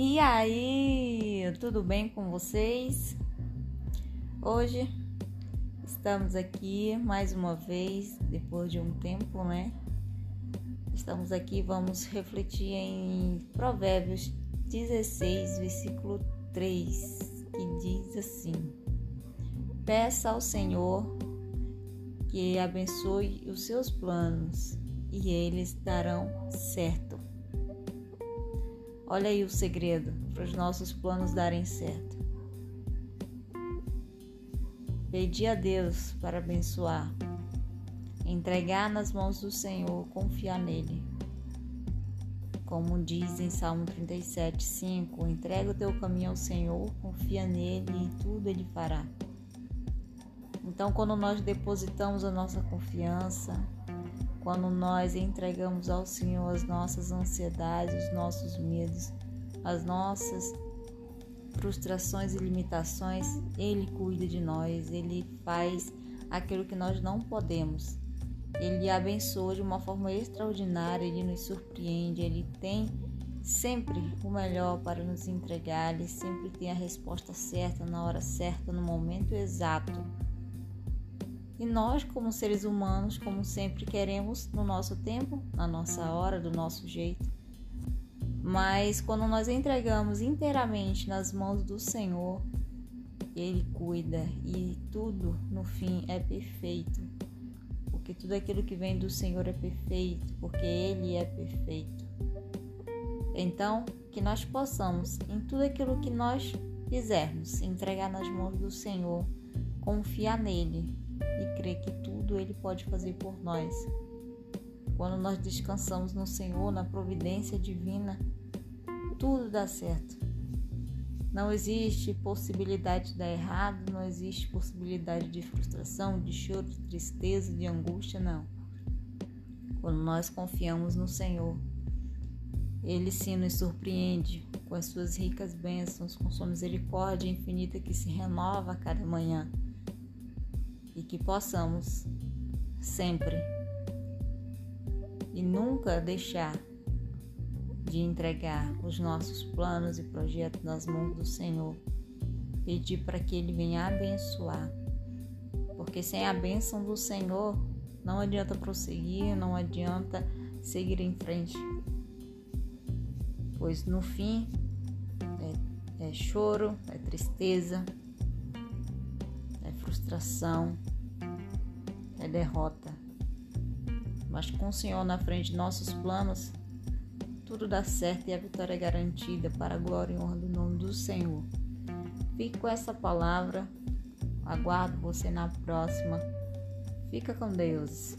E aí, tudo bem com vocês? Hoje estamos aqui mais uma vez, depois de um tempo, né? Estamos aqui, vamos refletir em Provérbios 16, versículo 3, que diz assim: Peça ao Senhor que abençoe os seus planos e eles darão certo. Olha aí o segredo para os nossos planos darem certo. Pedir a Deus para abençoar, entregar nas mãos do Senhor, confiar nele. Como diz em Salmo 37, 5: entrega o teu caminho ao Senhor, confia nele e tudo ele fará. Então, quando nós depositamos a nossa confiança, quando nós entregamos ao Senhor as nossas ansiedades, os nossos medos, as nossas frustrações e limitações, Ele cuida de nós, Ele faz aquilo que nós não podemos. Ele abençoa de uma forma extraordinária, Ele nos surpreende, Ele tem sempre o melhor para nos entregar, Ele sempre tem a resposta certa, na hora certa, no momento exato. E nós, como seres humanos, como sempre queremos no nosso tempo, na nossa hora, do nosso jeito. Mas quando nós entregamos inteiramente nas mãos do Senhor, Ele cuida e tudo no fim é perfeito. Porque tudo aquilo que vem do Senhor é perfeito, porque Ele é perfeito. Então, que nós possamos, em tudo aquilo que nós fizermos, entregar nas mãos do Senhor, confiar nele, e crer que tudo Ele pode fazer por nós. Quando nós descansamos no Senhor, na providência divina, tudo dá certo. Não existe possibilidade de dar errado, não existe possibilidade de frustração, de choro, de tristeza, de angústia, não. Quando nós confiamos no Senhor, Ele sim nos surpreende com as suas ricas bênçãos, com sua misericórdia infinita que se renova a cada manhã e que possamos sempre e nunca deixar de entregar os nossos planos e projetos nas mãos do Senhor. Pedir para que Ele venha abençoar, porque sem a bênção do Senhor não adianta prosseguir, não adianta seguir em frente, pois no fim é, é choro, é tristeza, frustração, é derrota. Mas com o Senhor na frente de nossos planos, tudo dá certo e a vitória é garantida para a glória e honra do nome do Senhor. Fique com essa palavra. Aguardo você na próxima. Fica com Deus.